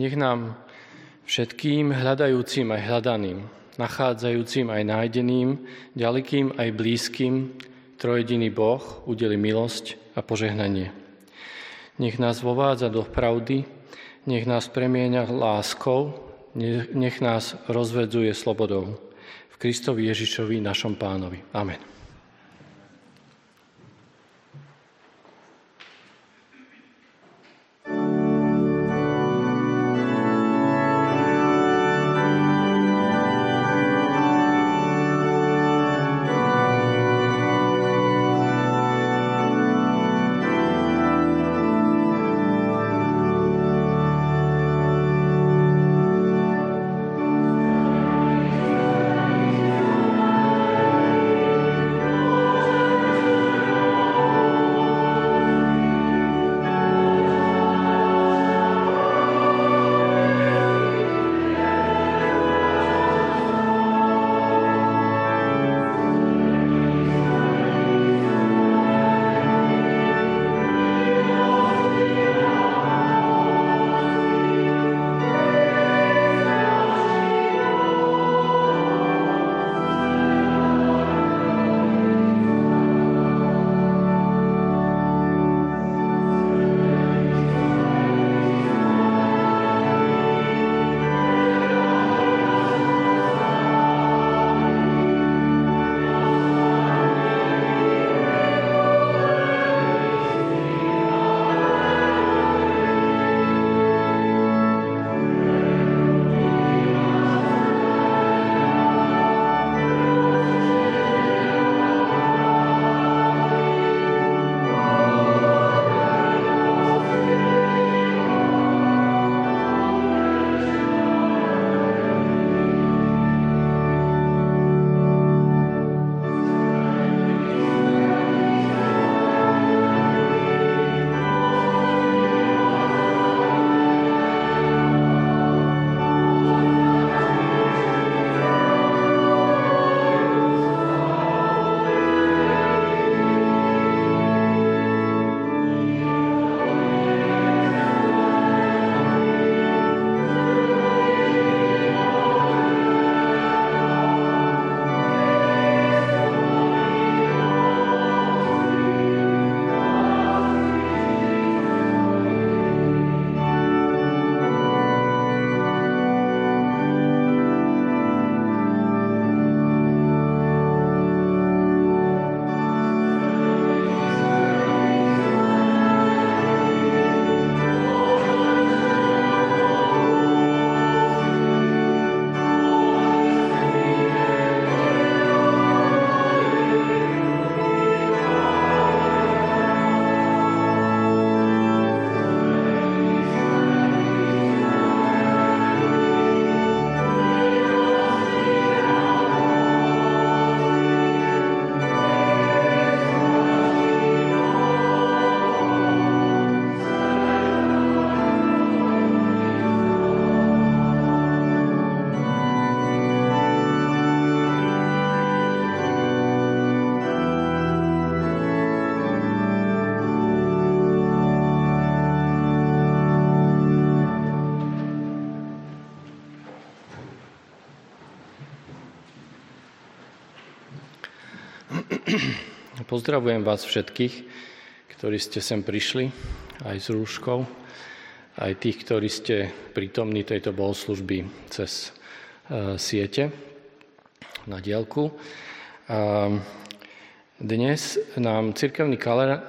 Nech nám všetkým hľadajúcim aj hľadaným, nachádzajúcim aj nájdeným, ďalekým aj blízkym, trojediný Boh udeli milosť a požehnanie. Nech nás vovádza do pravdy, nech nás premieňa láskou, nech nás rozvedzuje slobodou. V Kristovi Ježišovi, našom pánovi. Amen. Pozdravujem vás všetkých, ktorí ste sem prišli, aj s rúškou, aj tých, ktorí ste prítomní tejto bohoslužby cez uh, siete na dielku. Dnes nám cirkevný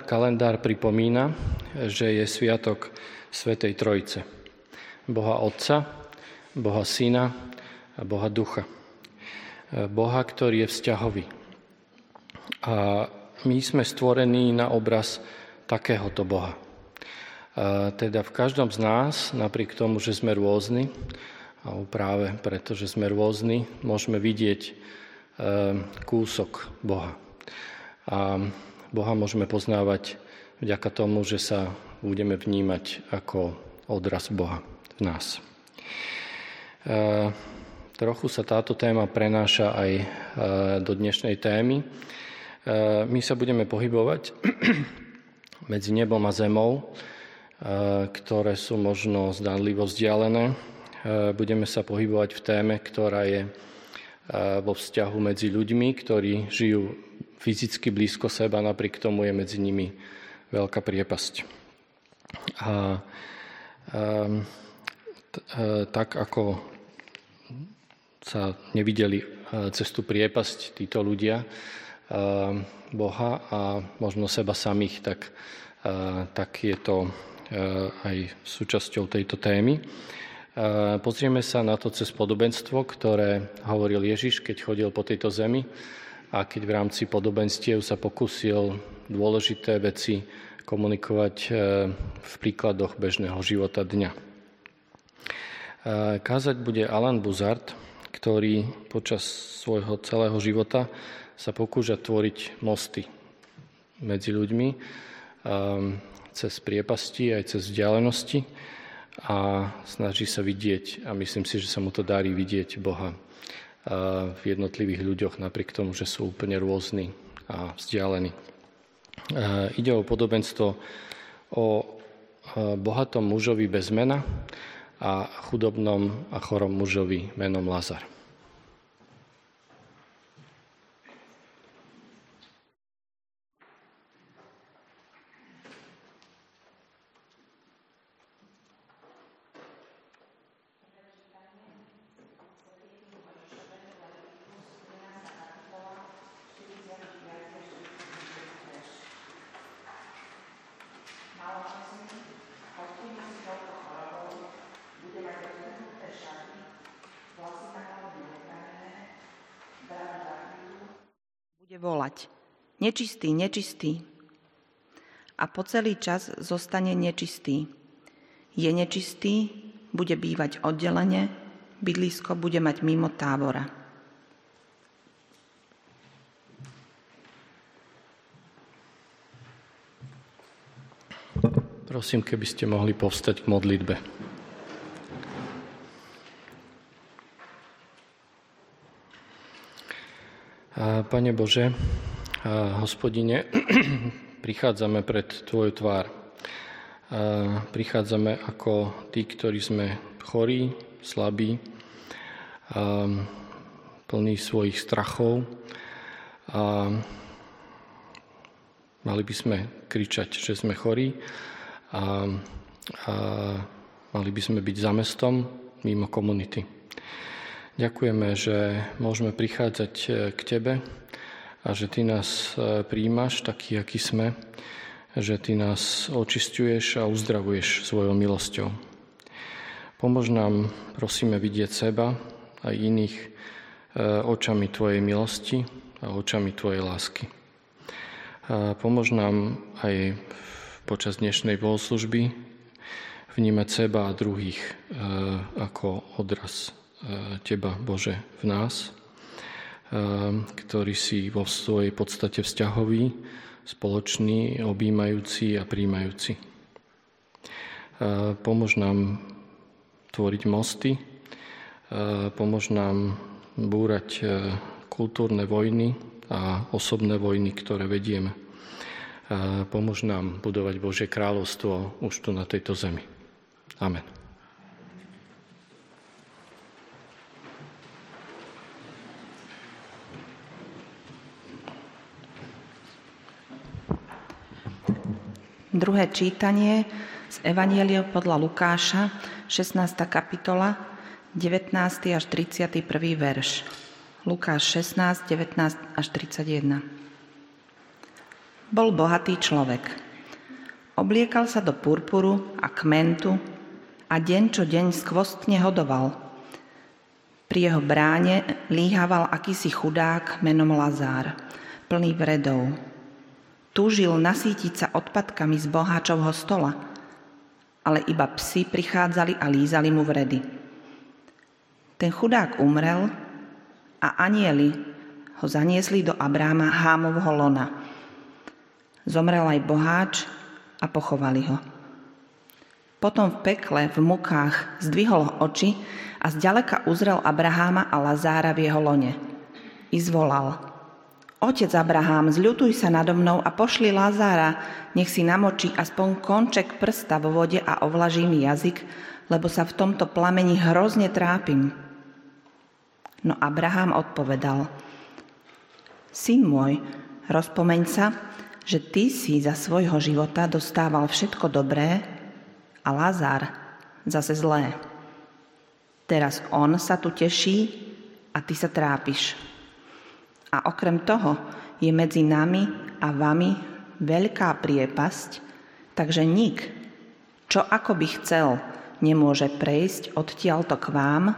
kalendár pripomína, že je sviatok Svetej Trojice. Boha Otca, Boha Syna a Boha Ducha. Boha, ktorý je vzťahový. A my sme stvorení na obraz takéhoto Boha. A teda v každom z nás, napriek tomu, že sme rôzni, a práve preto, že sme rôzni, môžeme vidieť e, kúsok Boha. A Boha môžeme poznávať vďaka tomu, že sa budeme vnímať ako odraz Boha v nás. E, trochu sa táto téma prenáša aj e, do dnešnej témy, my sa budeme pohybovať medzi nebom a zemou ktoré sú možno zdanlivo vzdialené. Budeme sa pohybovať v téme, ktorá je vo vzťahu medzi ľuďmi, ktorí žijú fyzicky blízko seba, napriek tomu je medzi nimi veľká priepasť. A, a, tak ako sa nevideli cez tú priepasť títo ľudia Boha a možno seba samých, tak, tak je to aj súčasťou tejto témy. Pozrieme sa na to cez podobenstvo, ktoré hovoril Ježiš, keď chodil po tejto zemi a keď v rámci podobenstiev sa pokúsil dôležité veci komunikovať v príkladoch bežného života dňa. Kázať bude Alan Buzard, ktorý počas svojho celého života sa pokúša tvoriť mosty medzi ľuďmi e, cez priepasti aj cez vzdialenosti a snaží sa vidieť, a myslím si, že sa mu to darí vidieť Boha v jednotlivých ľuďoch, napriek tomu, že sú úplne rôzni a vzdialení. Ide o podobenstvo o bohatom mužovi bez mena a chudobnom a chorom mužovi menom Lazar. volať. Nečistý, nečistý. A po celý čas zostane nečistý. Je nečistý, bude bývať oddelenie, bydlisko bude mať mimo tábora. Prosím, keby ste mohli povstať k modlitbe. Pane Bože, hospodine, prichádzame pred Tvoju tvár. Prichádzame ako tí, ktorí sme chorí, slabí, plní svojich strachov a mali by sme kričať, že sme chorí a, a mali by sme byť za mestom mimo komunity. Ďakujeme, že môžeme prichádzať e, k Tebe a že Ty nás e, príjmaš taký, aký sme, že Ty nás očistuješ a uzdravuješ svojou milosťou. Pomôž nám, prosíme, vidieť seba a iných e, očami Tvojej milosti a očami Tvojej lásky. A pomôž nám aj počas dnešnej bohoslužby vnímať seba a druhých ako odraz E, Teba, Bože, v nás, e, ktorý si vo svojej podstate vzťahový, spoločný, objímajúci a príjmajúci. E, Pomož nám tvoriť mosty, pomož nám búrať kultúrne vojny a osobné vojny, ktoré vedieme. Pomož nám budovať Božie kráľovstvo už tu na tejto zemi. Amen. Druhé čítanie z Evanielia podľa Lukáša, 16. kapitola, 19. až 31. verš. Lukáš 16, 19 až 31. Bol bohatý človek. Obliekal sa do purpuru a kmentu a deň čo deň skvostne hodoval. Pri jeho bráne líhaval akýsi chudák menom Lazár, plný vredov Túžil nasítiť sa odpadkami z boháčovho stola, ale iba psi prichádzali a lízali mu vredy. Ten chudák umrel a anieli ho zaniesli do Abráma Hámovho lona. Zomrel aj boháč a pochovali ho. Potom v pekle, v mukách, zdvihol oči a zďaleka uzrel Abraháma a Lazára v jeho lone. I zvolal – Otec Abraham, zľutuj sa nado mnou a pošli Lazára, nech si namočí aspoň konček prsta vo vode a ovlaží mi jazyk, lebo sa v tomto plameni hrozne trápim. No Abraham odpovedal, Syn môj, rozpomeň sa, že ty si za svojho života dostával všetko dobré a Lazár zase zlé. Teraz on sa tu teší a ty sa trápiš. A okrem toho je medzi nami a vami veľká priepasť, takže nik, čo ako by chcel, nemôže prejsť odtiaľto k vám,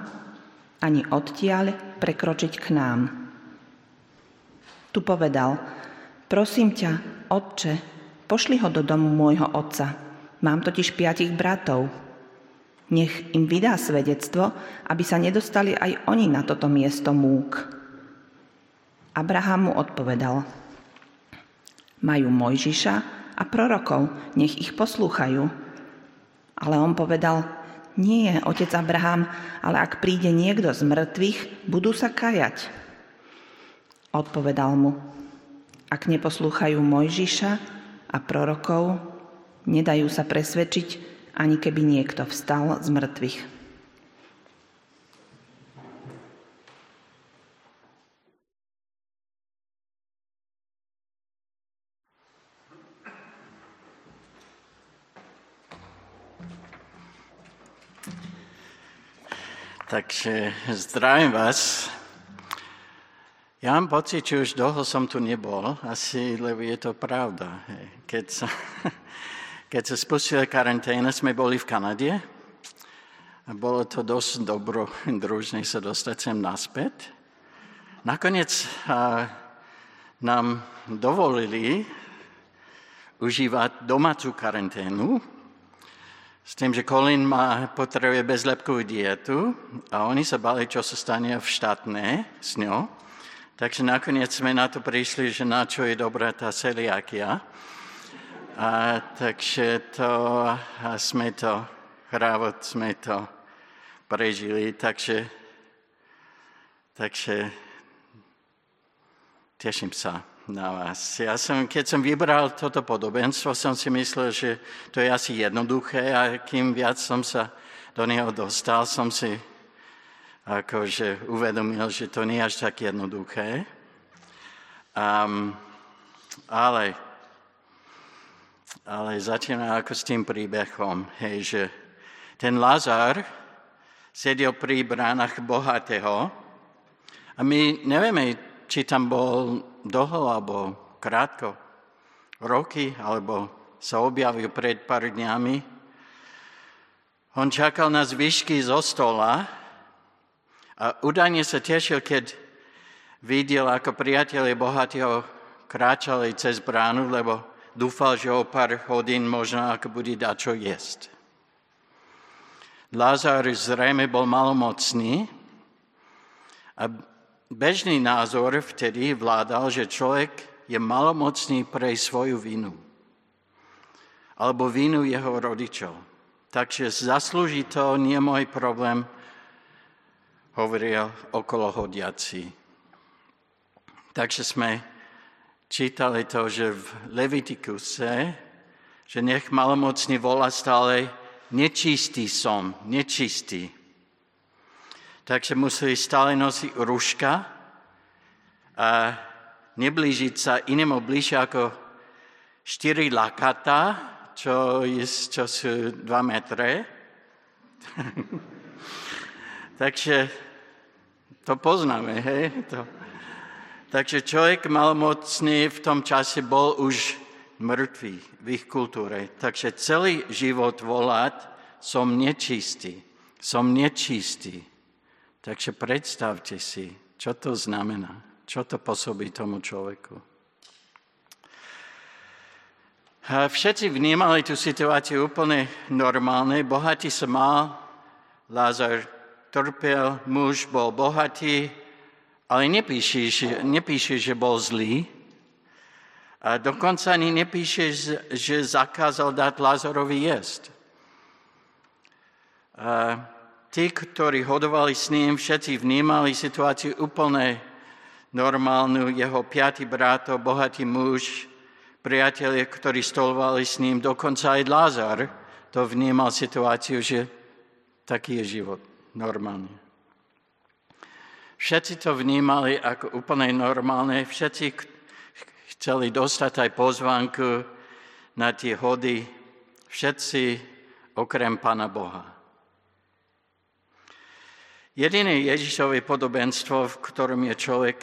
ani odtiaľ prekročiť k nám. Tu povedal, prosím ťa, otče, pošli ho do domu môjho otca. Mám totiž piatich bratov. Nech im vydá svedectvo, aby sa nedostali aj oni na toto miesto múk. Abraham mu odpovedal, majú Mojžiša a prorokov, nech ich poslúchajú. Ale on povedal, nie, otec Abraham, ale ak príde niekto z mŕtvych, budú sa kajať. Odpovedal mu, ak neposlúchajú Mojžiša a prorokov, nedajú sa presvedčiť, ani keby niekto vstal z mŕtvych. Takže zdravím vás. Ja mám pocit, že už dlho som tu nebol, asi, lebo je to pravda. Keď sa, keď sa spustila karanténa, sme boli v Kanade a bolo to dosť dobro, družne sa dostať sem naspäť. Nakoniec a, nám dovolili užívať domácu karanténu, s tým, že Colin má, potrebuje bezlepkovú dietu a oni sa bali, čo sa stane v štátne s ňou. Takže nakoniec sme na to prišli, že na čo je dobrá tá celiakia. A, takže to, a sme to, chrávot sme to prežili, takže, takže teším sa na vás. Ja som, keď som vybral toto podobenstvo, som si myslel, že to je asi jednoduché a kým viac som sa do neho dostal, som si akože uvedomil, že to nie je až tak jednoduché. Um, ale, ale začínam ako s tým príbehom, hej, že ten Lazar sedel pri bránach bohatého a my nevieme, či tam bol dlho alebo krátko, roky, alebo sa objavil pred pár dňami. On čakal na zvyšky zo stola a údajne sa tešil, keď videl, ako priatelia bohatého kráčali cez bránu, lebo dúfal, že o pár hodín možno ako bude dať čo jesť. Lázar zrejme bol malomocný a Bežný názor vtedy vládal, že človek je malomocný pre svoju vinu alebo vinu jeho rodičov. Takže zaslúži to, nie môj problém, hovoril okolo hodiaci. Takže sme čítali to, že v Levitikuse, že nech malomocný volá stále nečistý som, nečistý takže museli stále nosiť ruška a neblížiť sa inému bližšie ako 4 lakata, čo, je, čo sú 2 metre. takže to poznáme, hej? To. Takže človek malomocný v tom čase bol už mŕtvý v ich kultúre. Takže celý život volať, som nečistý, som nečistý. Takže predstavte si, čo to znamená, čo to pôsobí tomu človeku. Všetci vnímali tú situáciu úplne normálne. Bohatý sa mal, Lázar trpel, muž bol bohatý, ale nepíše, že, nepíše, že bol zlý. A dokonca ani nepíše, že zakázal dať Lázarovi jesť. A tí, ktorí hodovali s ním, všetci vnímali situáciu úplne normálnu, jeho piatý bráto, bohatý muž, priatelia, ktorí stolovali s ním, dokonca aj Lázar, to vnímal situáciu, že taký je život, normálny. Všetci to vnímali ako úplne normálne, všetci chceli dostať aj pozvánku na tie hody, všetci okrem Pána Boha. Jediné Ježišové podobenstvo, v ktorom je človek,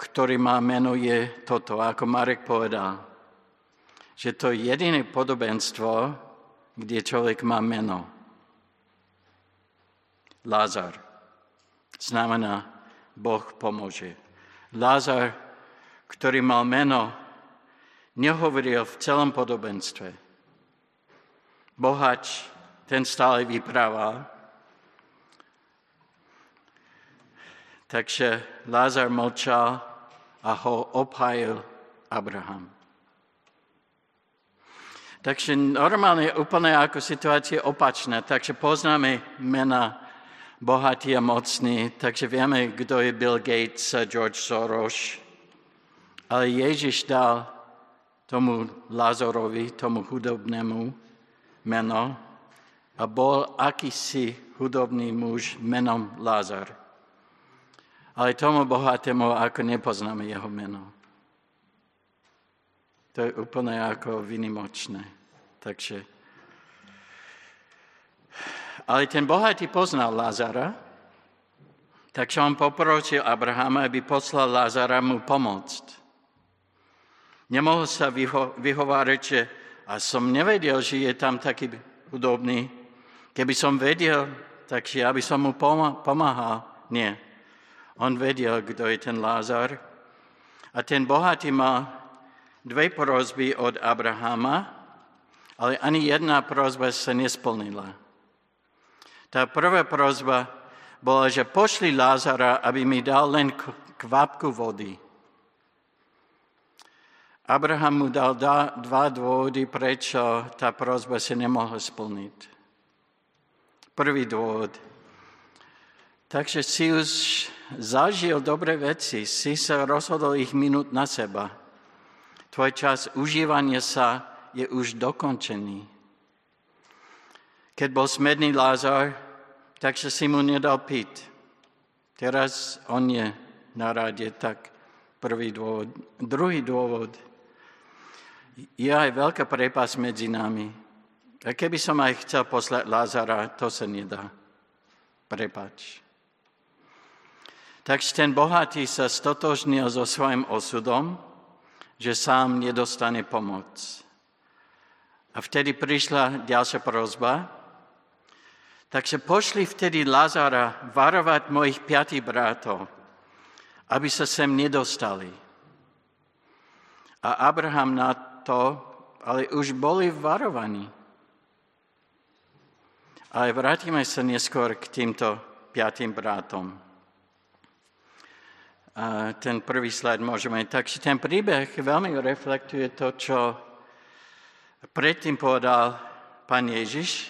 ktorý má meno, je toto, ako Marek povedal. Že to je jediné podobenstvo, kde človek má meno. Lázar. Znamená, Boh pomôže. Lázar, ktorý mal meno, nehovoril v celom podobenstve. Bohač, ten stále vyprával, Takže Lázar mlčal a ho obhajil Abraham. Takže normálne úplne ako situácia opačná. Takže poznáme mena bohatí a mocní, takže vieme, kto je Bill Gates a George Soros. Ale Ježiš dal tomu Lázorovi, tomu hudobnému meno a bol akýsi hudobný muž menom Lázar ale tomu bohatému ako nepoznáme jeho meno. To je úplne ako vynimočné. Takže... Ale ten bohatý poznal Lázara, takže on poprosil Abrahama, aby poslal Lázara mu pomôcť. Nemohol sa vyho- vyhovárať, že a som nevedel, že je tam taký hudobný. Keby som vedel, takže ja by som mu pomáhal. Nie. On vedel, kto je ten Lázar. A ten bohatý mal dve prozby od Abrahama, ale ani jedna prozba sa nesplnila. Tá prvá prozba bola, že pošli Lázara, aby mi dal len kvapku vody. Abraham mu dal dva dôvody, prečo tá prozba sa nemohla splniť. Prvý dôvod. Takže si už zažil dobré veci, si sa rozhodol ich minúť na seba. Tvoj čas užívania sa je už dokončený. Keď bol smedný Lázar, takže si mu nedal piť. Teraz on je na rade, tak prvý dôvod. Druhý dôvod. Je aj veľká prepas medzi nami. A keby som aj chcel poslať Lázara, to sa nedá. Prepač. Takže ten bohatý sa stotožnil so svojim osudom, že sám nedostane pomoc. A vtedy prišla ďalšia prozba. Takže pošli vtedy Lazara varovať mojich piatých bratov, aby sa sem nedostali. A Abraham na to, ale už boli varovaní. Ale vrátime sa neskôr k týmto piatým bratom. A ten prvý slajd môžeme. Takže ten príbeh veľmi reflektuje to, čo predtým povedal pán Ježiš.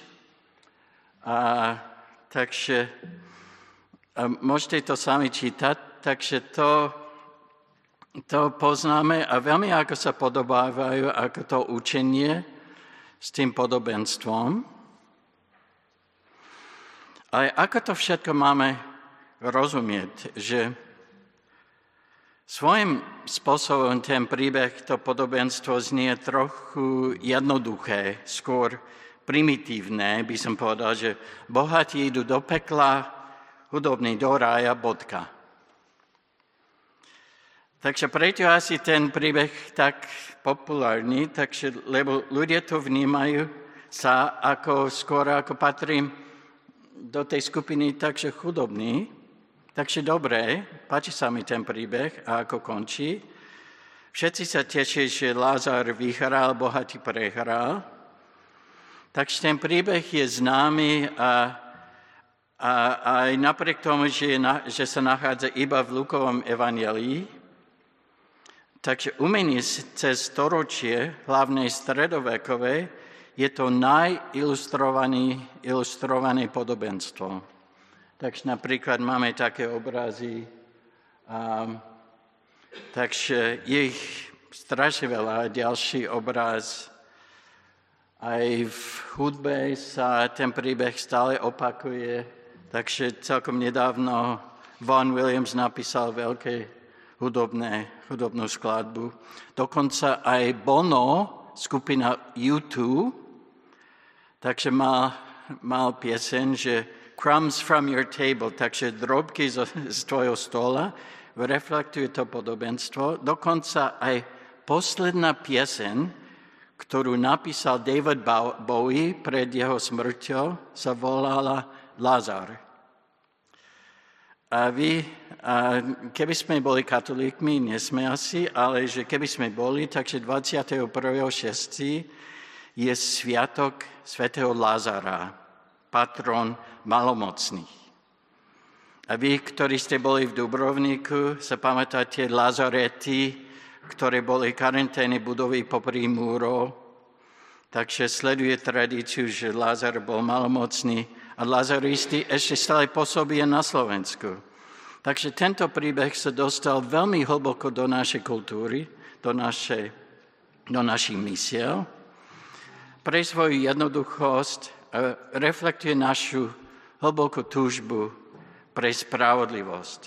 A, takže a môžete to sami čítať. Takže to, to poznáme a veľmi ako sa podobávajú ako to učenie s tým podobenstvom. Ale ako to všetko máme rozumieť, že Svojím spôsobom ten príbeh, to podobenstvo znie trochu jednoduché, skôr primitívne, by som povedal, že bohatí idú do pekla, hudobní do rája, bodka. Takže preto asi ten príbeh tak populárny, takže, lebo ľudia to vnímajú sa ako skôr ako patrím do tej skupiny takže chudobní, Takže dobre, páči sa mi ten príbeh a ako končí. Všetci sa tešia, že Lázar vyhral, bohatý prehral. Takže ten príbeh je známy a, a, a aj napriek tomu, že, na, že sa nachádza iba v Lukovom evangelii, takže umenie cez storočie, hlavnej stredovekovej, je to najilustrované podobenstvo. Takže napríklad máme také obrazy Um, takže je ich strašne veľa. Ďalší obraz. Aj v hudbe sa ten príbeh stále opakuje. Takže celkom nedávno Vaughan Williams napísal veľké hudobné, hudobnú skladbu. Dokonca aj Bono, skupina U2, takže mal, mal piesen, že crumbs from your table, takže drobky z, z tvojho stola, reflektuje to podobenstvo. Dokonca aj posledná piesen, ktorú napísal David Bowie pred jeho smrťou, sa volala Lazar. A vy, a keby sme boli katolíkmi, nie sme asi, ale že keby sme boli, takže 21.6. je sviatok svätého Lázara, patron malomocných. A vy, ktorí ste boli v Dubrovníku, sa pamätáte Lazarety, ktoré boli karantény budovy popri múro, takže sleduje tradíciu, že Lázar bol malomocný a Lazaristi ešte stále pôsobia na Slovensku. Takže tento príbeh sa dostal veľmi hlboko do našej kultúry, do, našej, do našich misiel. Pre svoju jednoduchosť e, reflektuje našu hlbokú túžbu pre spravodlivosť.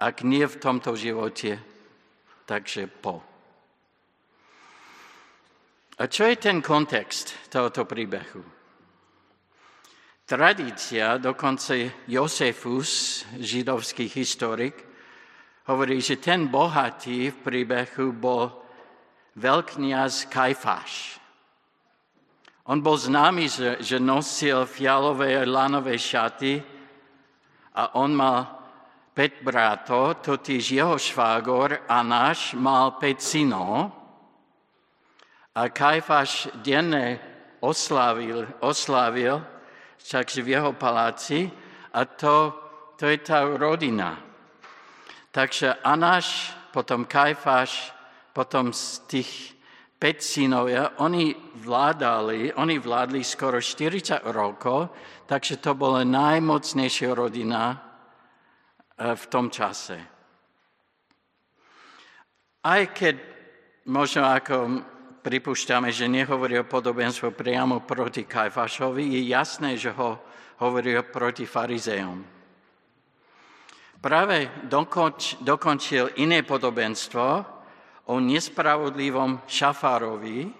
Ak nie v tomto živote, takže po. A čo je ten kontext tohoto príbehu? Tradícia, dokonca Josefus, židovský historik, hovorí, že ten bohatý v príbehu bol veľkňaz Kajfáš. On bol známy, že, že nosil fialové lanové šaty a on mal 5 bratov, totiž jeho švágor Anáš mal 5 synov a Kajfáš denne oslavil, oslavil takže v jeho paláci a to, to je tá rodina. Takže Anáš, potom Kajfáš, potom z tých 5 synovia, oni vládali, oni vládli skoro 40 rokov, takže to bola najmocnejšia rodina E, v tom čase. Aj keď možno ako pripúšťame, že nehovorí o podobenstvo priamo proti Kajfašovi, je jasné, že ho hovorí proti farizejom. Práve dokonč, dokončil iné podobenstvo o nespravodlivom šafárovi,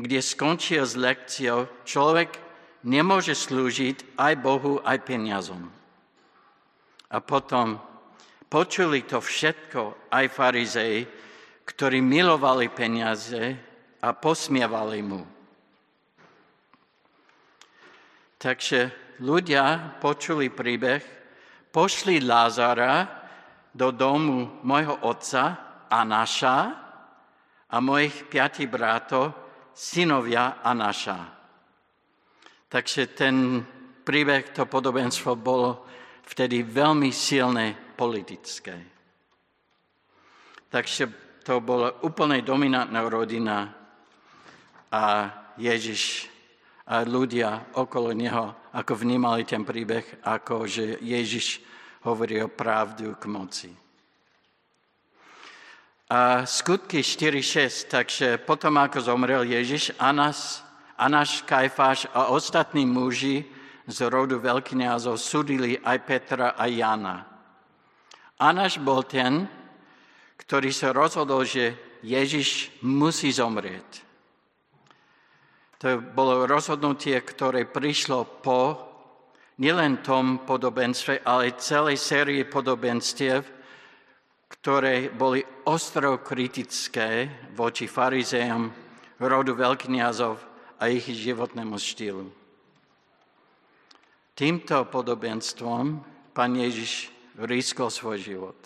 kde skončil s lekciou, človek nemôže slúžiť aj Bohu, aj peniazom. A potom počuli to všetko aj farizei, ktorí milovali peniaze a posmievali mu. Takže ľudia počuli príbeh, pošli Lázara do domu môjho otca Anáša a mojich piatich bratov, synovia Anáša. Takže ten príbeh, to podobenstvo bolo vtedy veľmi silné politické. Takže to bola úplne dominantná rodina a Ježiš a ľudia okolo neho, ako vnímali ten príbeh, ako že Ježiš hovorí o pravdu k moci. A skutky 4.6, takže potom ako zomrel Ježiš, Anas, Anáš, Kajfáš a ostatní muži z rodu veľkňazov súdili aj Petra a Jana. Anáš bol ten, ktorý sa rozhodol, že Ježiš musí zomrieť. To bolo rozhodnutie, ktoré prišlo po nielen tom podobenstve, ale celej sérii podobenstiev, ktoré boli ostro kritické voči farizejom, rodu veľkňazov a ich životnému štýlu. Týmto podobenstvom pán Ježiš rískol svoj život,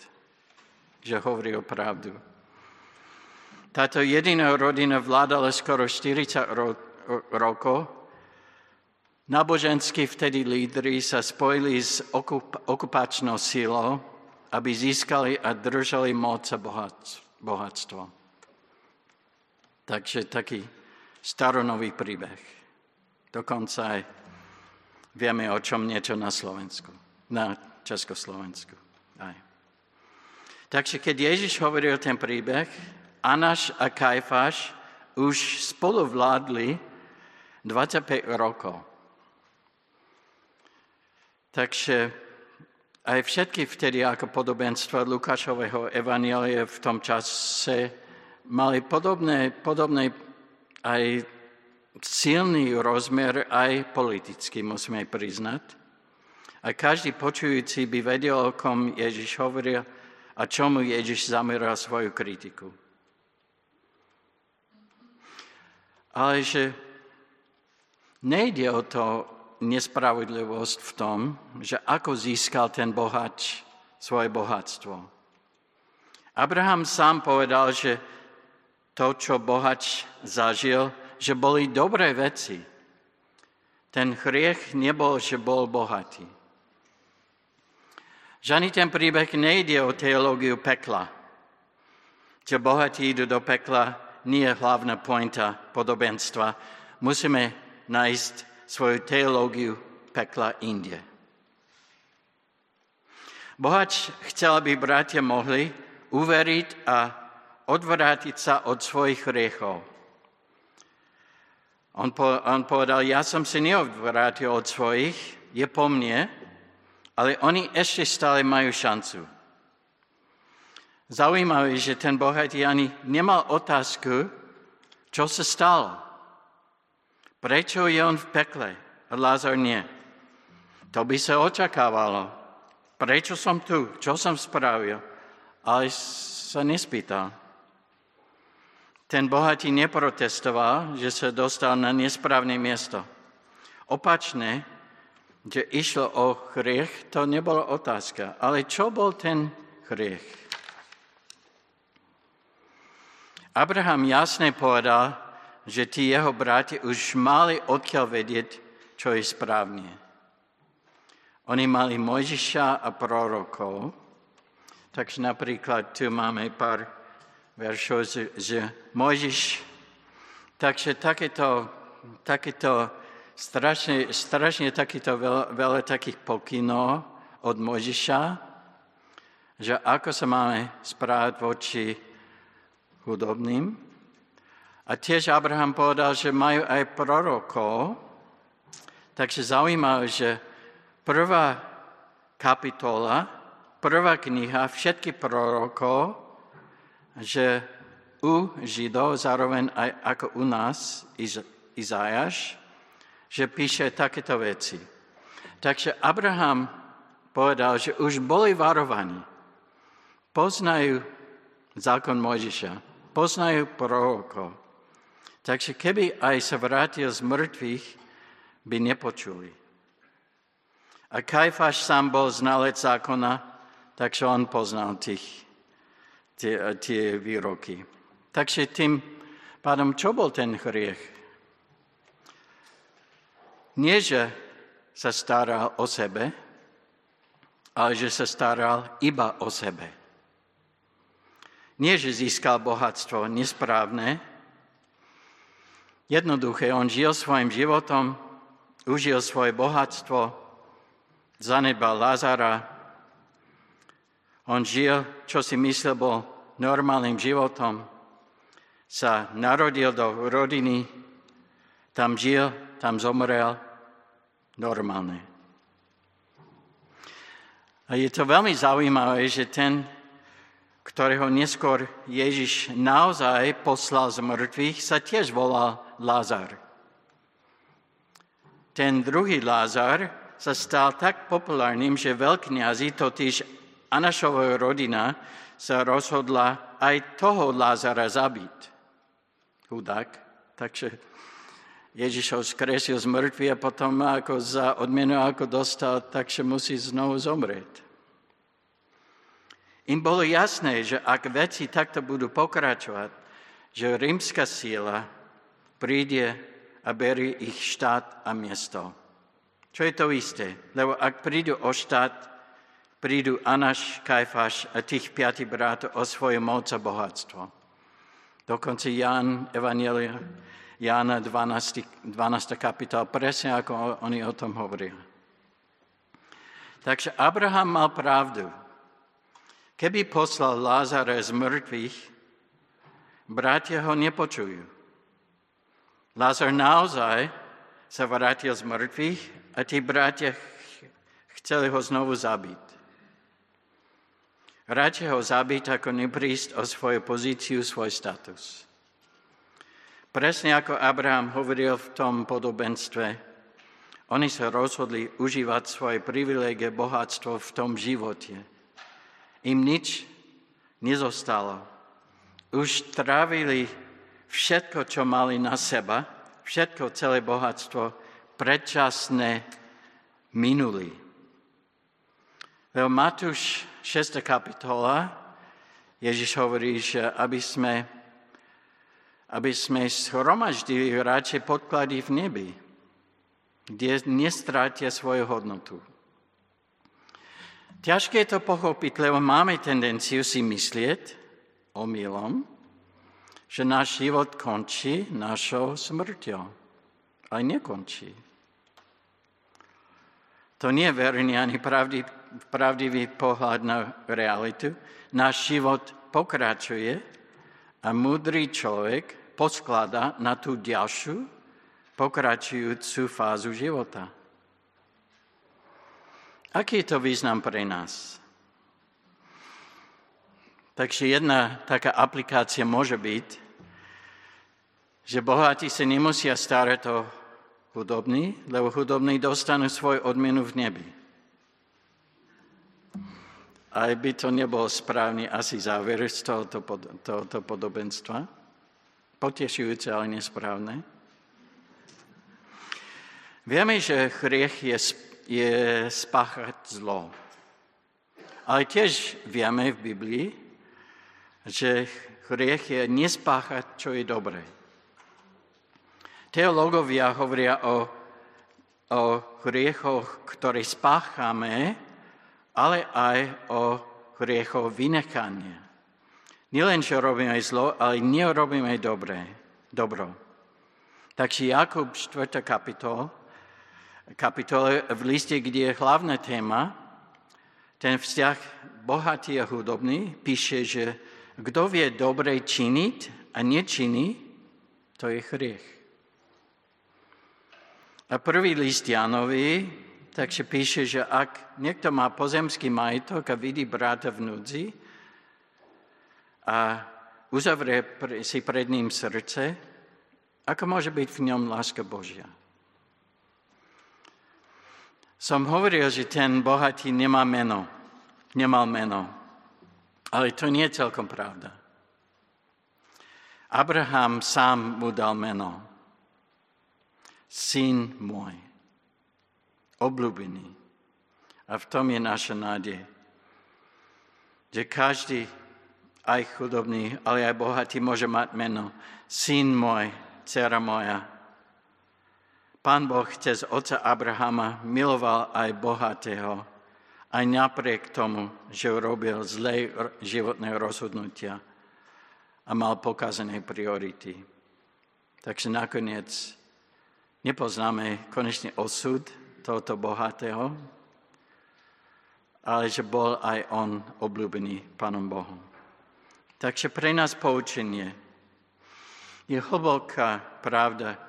že hovorí o pravdu. Táto jediná rodina vládala skoro 40 ro- rokov. Náboženskí vtedy lídry sa spojili s okup- okupačnou sílou, aby získali a držali moc a bohatstvo. Takže taký staronový príbeh. Dokonca aj Vieme o čom niečo na Slovensku, na Československu. Aj. Takže keď Ježiš hovoril ten príbeh, Anáš a Kajfáš už spolu vládli 25 rokov. Takže aj všetky vtedy ako podobenstva Lukášového evanielie v tom čase mali podobné, podobné aj silný rozmer, aj politický, musíme priznať. A každý počujúci by vedel, o kom Ježiš hovoril a čomu Ježiš zameral svoju kritiku. Ale že nejde o to nespravodlivosť v tom, že ako získal ten bohač svoje bohatstvo. Abraham sám povedal, že to, čo bohač zažil, že boli dobré veci. Ten hriech nebol, že bol bohatý. Žani ten príbeh nejde o teológiu pekla. Že bohatí idú do pekla, nie je hlavná pointa podobenstva. Musíme nájsť svoju teológiu pekla inde. Bohač chcel, aby bratia mohli uveriť a odvrátiť sa od svojich hriechov. On, povedal, ja som si neodvrátil od svojich, je po mne, ale oni ešte stále majú šancu. Zaujímavé, že ten bohatý ani nemal otázku, čo sa stalo. Prečo je on v pekle a Lázar nie? To by sa očakávalo. Prečo som tu? Čo som spravil? Ale sa nespýtal. Ten bohatý neprotestoval, že sa dostal na nesprávne miesto. Opačne, že išlo o hriech, to nebola otázka. Ale čo bol ten hriech? Abraham jasne povedal, že tí jeho bráti už mali odkiaľ vedieť, čo je správne. Oni mali Mojžiša a prorokov, takže napríklad tu máme pár veršov, že, že Mojžiš, takže takéto, takéto strašne, strašne takýto veľa, veľa takých pokynov od Možiša, že ako sa máme správať voči chudobným. A tiež Abraham povedal, že majú aj prorokov, takže zaujímavé, že prvá kapitola, prvá kniha, všetky prorokov, že u Židov, zároveň aj ako u nás, Izajáš, že píše takéto veci. Takže Abraham povedal, že už boli varovaní. Poznajú zákon Mojžiša, poznajú prorokov. Takže keby aj sa vrátil z mŕtvych, by nepočuli. A Kajfáš sám bol znalec zákona, takže on poznal tých, tie, tie výroky. Takže tým pádom, čo bol ten hriech? Nie, že sa staral o sebe, ale že sa staral iba o sebe. Nie, že získal bohatstvo nesprávne. Jednoduché, on žil svojim životom, užil svoje bohatstvo, zanedbal Lazara. On žil, čo si myslel, bol normálnym životom. Sa narodil do rodiny, tam žil, tam zomrel normálne. A je to veľmi zaujímavé, že ten, ktorého neskôr Ježiš naozaj poslal z mŕtvych, sa tiež volal Lázar. Ten druhý Lázar sa stal tak populárnym, že veľkňazi, totiž Anašová rodina, sa rozhodla aj toho Lázara zabiť. Chudák. Takže Ježiš ho skresil z mŕtvy a potom ako za odmenu ako dostal, takže musí znovu zomrieť. Im bolo jasné, že ak veci takto budú pokračovať, že rímska síla príde a berie ich štát a miesto. Čo je to isté? Lebo ak prídu o štát, prídu Anaš, Kajfáš a tých piatich brátov o svoju moc a bohatstvo. Dokonca Ján, Evangelia, Jána 12, 12. kapitola, presne ako oni o tom hovorili. Takže Abraham mal pravdu, Keby poslal Lázara z mŕtvych, bratia ho nepočujú. Lázar naozaj sa vrátil z mŕtvych a tí bratia chceli ho znovu zabiť. Radšej ho zabiť, ako neprísť o svoju pozíciu, svoj status. Presne ako Abraham hovoril v tom podobenstve, oni sa rozhodli užívať svoje privilégie, bohatstvo v tom živote. Im nič nezostalo. Už trávili všetko, čo mali na seba, všetko, celé bohatstvo, predčasné minuli. V Matúš 6. kapitola Ježiš hovorí, že aby sme aby sme schromaždili radšej podklady v nebi, kde nestrátia svoju hodnotu. Ťažké je to pochopiť, lebo máme tendenciu si myslieť omylom, že náš život končí našou smrťou. Ale nekončí. To nie je verný ani pravdivý pohľad na realitu. Náš život pokračuje a múdry človek posklada na tú ďalšiu, pokračujúcu fázu života. Aký je to význam pre nás? Takže jedna taká aplikácia môže byť, že bohatí sa nemusia starať o chudobní, lebo chudobní dostanú svoj odmenu v nebi. Aj by to nebol správny asi záver z tohoto, tohoto podobenstva potešujúce, ale nesprávne. Vieme, že hriech je, je spáchať zlo. Ale tiež vieme v Biblii, že hriech je nespáchať, čo je dobré. Teológovia hovoria o, o hriechoch, ktoré spáchame, ale aj o hriechoch vynechania. Nielen, že robíme zlo, ale nerobíme dobré, dobro. Takže Jakub 4. kapitol, kapitole v liste, kde je hlavná téma, ten vzťah bohatý a hudobný, píše, že kto vie dobre činiť a nečiní, to je hriech. A prvý list Janovi, takže píše, že ak niekto má pozemský majetok a vidí brata v núdzi, a uzavrie si pred ním srdce, ako môže byť v ňom láska Božia. Som hovoril, že ten bohatý nemá meno, nemal meno, ale to nie je celkom pravda. Abraham sám mu dal meno. Syn môj, obľúbený. A v tom je naša nádej, že každý aj chudobný, ale aj bohatý môže mať meno. Syn môj, dcera moja. Pán Boh cez oca Abrahama miloval aj bohatého, aj napriek tomu, že urobil zlé životné rozhodnutia a mal pokazené priority. Takže nakoniec nepoznáme konečný osud tohoto bohatého, ale že bol aj on obľúbený Pánom Bohom. Takže pre nás poučenie je hlboká pravda,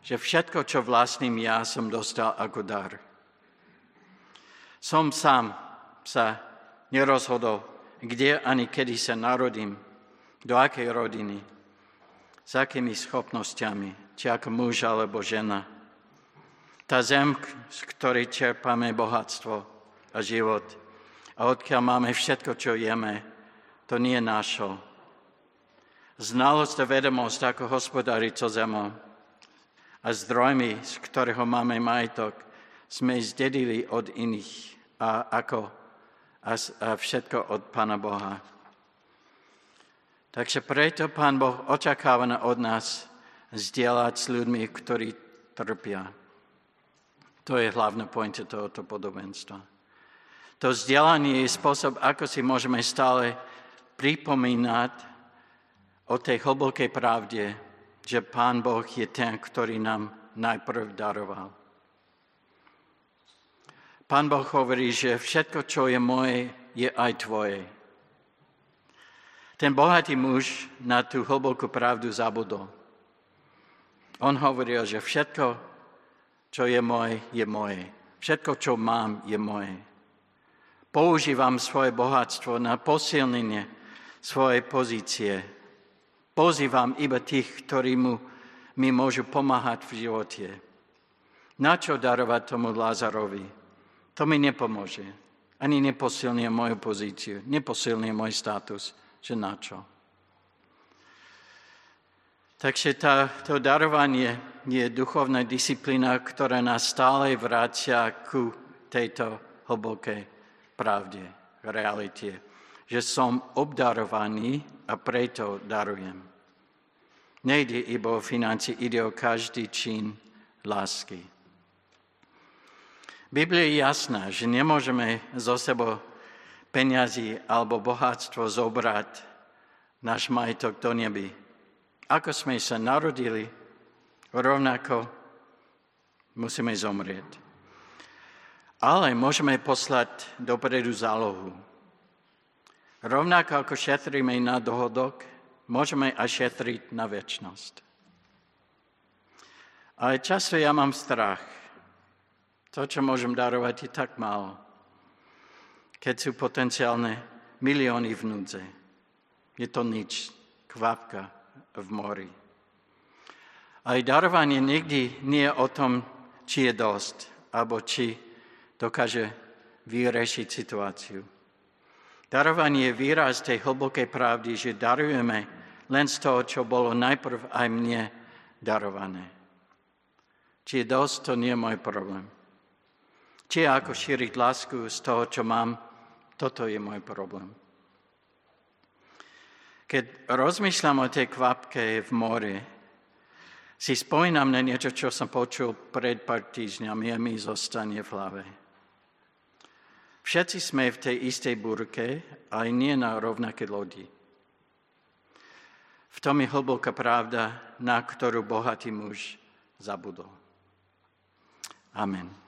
že všetko, čo vlastným ja som dostal ako dar. Som sám sa nerozhodol, kde ani kedy sa narodím, do akej rodiny, s akými schopnosťami, ako muž alebo žena. Tá zem, z ktorej čerpáme bohatstvo a život a odkiaľ máme všetko, čo jeme, to nie je našo. Znalosť a vedomosť, ako hospodáriť so zemou a zdrojmi, z ktorého máme majetok, sme zdedili od iných a ako a, a všetko od Pána Boha. Takže preto Pán Boh očakáva od nás zdieľať s ľuďmi, ktorí trpia. To je hlavná pointa tohoto podobenstva. To vzdelanie je spôsob, ako si môžeme stále pripomínať o tej hlbokej pravde, že Pán Boh je ten, ktorý nám najprv daroval. Pán Boh hovorí, že všetko, čo je moje, je aj tvoje. Ten bohatý muž na tú hlbokú pravdu zabudol. On hovoril, že všetko, čo je moje, je moje. Všetko, čo mám, je moje. Používam svoje bohatstvo na posilnenie svojej pozície. Pozývam iba tých, ktorí mu, mi môžu pomáhať v živote. Na čo darovať tomu Lázarovi? To mi nepomôže. Ani neposilnie moju pozíciu, neposilnie môj status že na čo. Takže tá, to darovanie je duchovná disciplína, ktorá nás stále vrácia ku tejto hlbokej pravde, realite. Že som obdarovaný a preto darujem. Nejde iba o financie, ide o každý čin lásky. Biblia je jasná, že nemôžeme zo sebou peniazy alebo bohatstvo zobrať náš majetok do neby. Ako sme sa narodili, rovnako musíme zomrieť. Ale môžeme poslať dopredu zálohu. Rovnako ako šetríme na dohodok, môžeme aj šetriť na väčnosť. Ale často ja mám strach. To, čo môžem darovať, je tak málo keď sú potenciálne milióny v núdze. Je to nič, kvapka v mori. Aj darovanie nikdy nie je o tom, či je dosť, alebo či dokáže vyriešiť situáciu. Darovanie je výraz tej hlbokej pravdy, že darujeme len z toho, čo bolo najprv aj mne darované. Či je dosť, to nie je môj problém. Či je ako šíriť lásku z toho, čo mám, toto je môj problém. Keď rozmýšľam o tej kvapke v mori, si spomínam na niečo, čo som počul pred pár týždňami a mi zostane v hlave. Všetci sme v tej istej burke, aj nie na rovnaké lodi. V tom je hlboká pravda, na ktorú bohatý muž zabudol. Amen.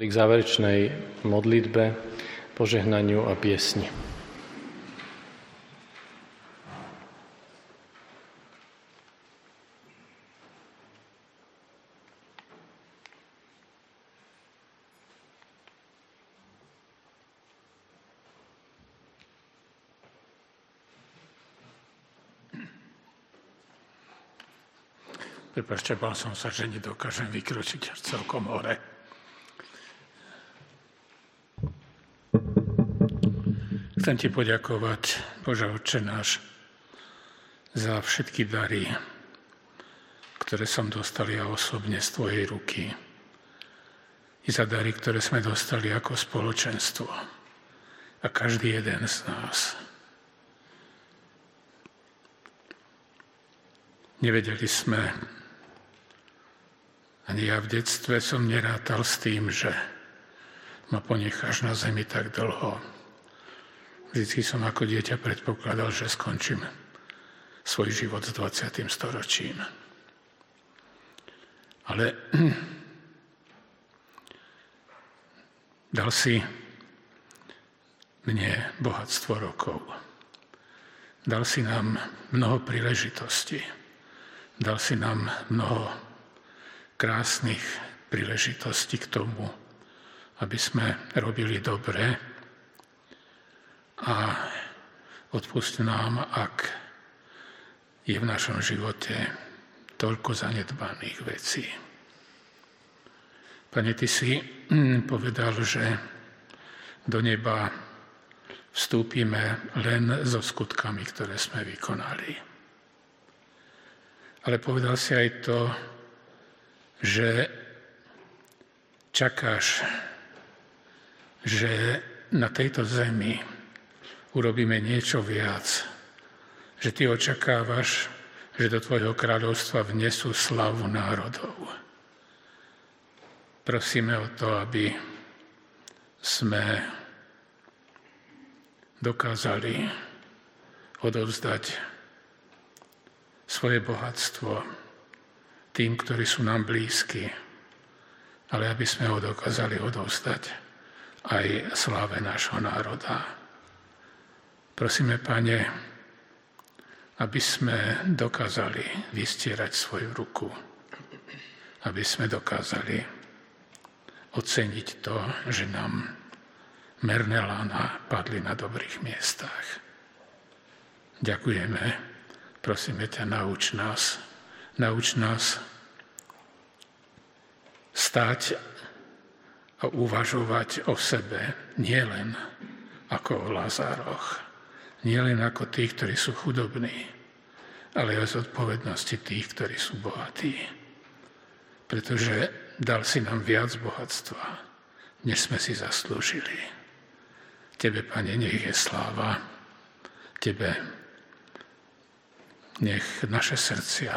k záverečnej modlitbe, požehnaniu a piesni. Prepašte, bál som sa, že nedokážem vykročiť až celkom hore. Chcem ti poďakovať, Bože Otče náš, za všetky dary, ktoré som dostal ja osobne z Tvojej ruky. I za dary, ktoré sme dostali ako spoločenstvo. A každý jeden z nás. Nevedeli sme, ani ja v detstve som nerátal s tým, že ma ponecháš na zemi tak dlho. Vždycky som ako dieťa predpokladal, že skončím svoj život s 20. storočím. Ale dal si mne bohatstvo rokov. Dal si nám mnoho príležitostí. Dal si nám mnoho krásnych príležitostí k tomu, aby sme robili dobre a odpust nám, ak je v našom živote toľko zanedbaných vecí. Pane, Ty si mm, povedal, že do neba vstúpime len so skutkami, ktoré sme vykonali. Ale povedal si aj to, že čakáš, že na tejto zemi urobíme niečo viac, že ty očakávaš, že do tvojho kráľovstva vnesú slavu národov. Prosíme o to, aby sme dokázali odovzdať svoje bohatstvo tým, ktorí sú nám blízki, ale aby sme ho dokázali odovstať aj sláve nášho národa. Prosíme, Pane, aby sme dokázali vystierať svoju ruku, aby sme dokázali oceniť to, že nám merné lána padli na dobrých miestach. Ďakujeme, prosíme ťa, nauč nás, Nauč nás stať a uvažovať o sebe nielen ako o Lazároch, nielen ako tých, ktorí sú chudobní, ale aj z odpovednosti tých, ktorí sú bohatí. Pretože dal si nám viac bohatstva, než sme si zaslúžili. Tebe, Pane, nech je sláva. Tebe nech naše srdcia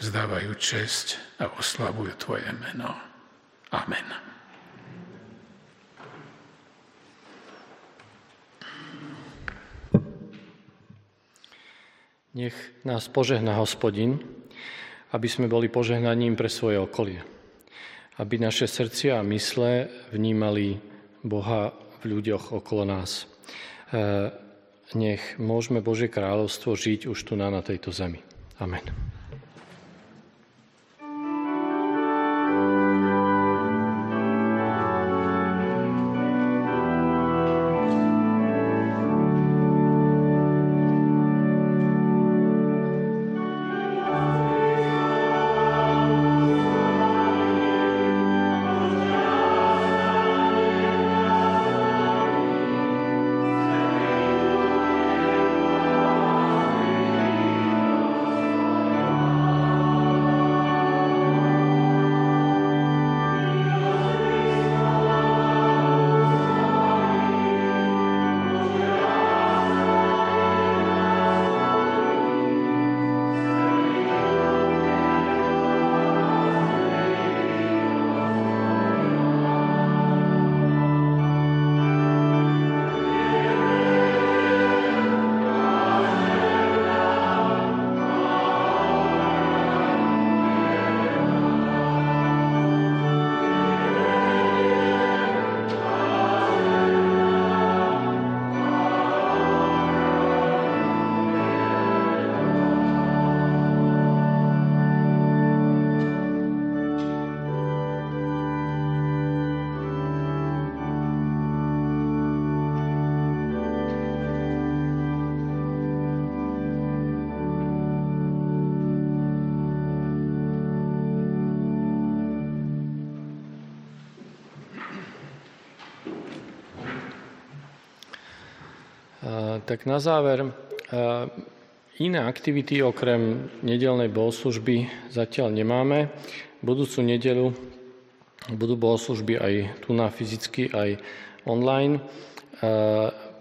vzdávajú česť a oslavujú Tvoje meno. Amen. Nech nás požehná hospodin, aby sme boli požehnaním pre svoje okolie. Aby naše srdcia a mysle vnímali Boha v ľuďoch okolo nás. E, nech môžeme Božie kráľovstvo žiť už tu na, na tejto zemi. Amen. Tak na záver, iné aktivity okrem nedelnej bohoslužby zatiaľ nemáme. Budúcu nedelu budú bohoslužby aj tu na fyzicky, aj online.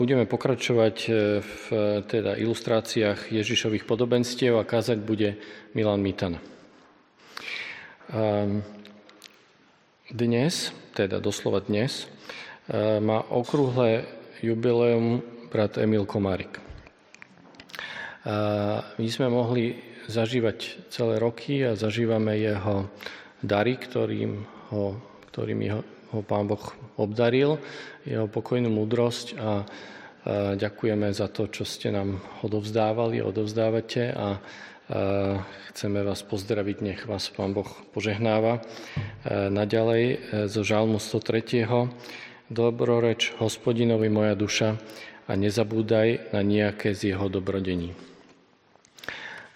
Budeme pokračovať e, v teda ilustráciách Ježišových podobenstiev a kázať bude Milan Mitana. Dnes, teda doslova dnes, e, má okrúhle jubileum brat Emil Komárik. My sme mohli zažívať celé roky a zažívame jeho dary, ktorým ho, ktorým ho, ho Pán Boh obdaril, jeho pokojnú múdrosť a, a ďakujeme za to, čo ste nám odovzdávali, odovzdávate a, a chceme vás pozdraviť, nech vás Pán Boh požehnáva. A naďalej e, zo Žalmu 103. Dobroreč hospodinovi moja duša a nezabúdaj na nejaké z jeho dobrodení.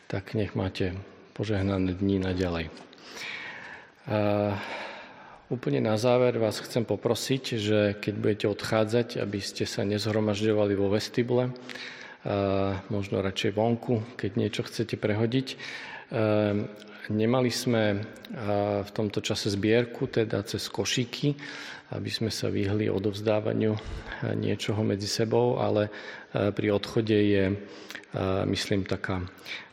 Tak nech máte požehnané dní naďalej. A Úplne na záver vás chcem poprosiť, že keď budete odchádzať, aby ste sa nezhromažďovali vo vestibule, možno radšej vonku, keď niečo chcete prehodiť. Nemali sme v tomto čase zbierku, teda cez košíky, aby sme sa vyhli odovzdávaniu niečoho medzi sebou, ale pri odchode je, myslím, taká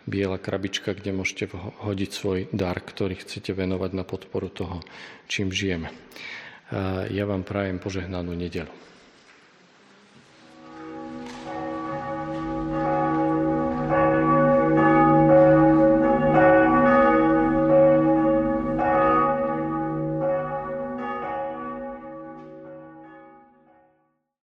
biela krabička, kde môžete hodiť svoj dar, ktorý chcete venovať na podporu toho, čím žijeme. Ja vám prajem požehnanú nedelu.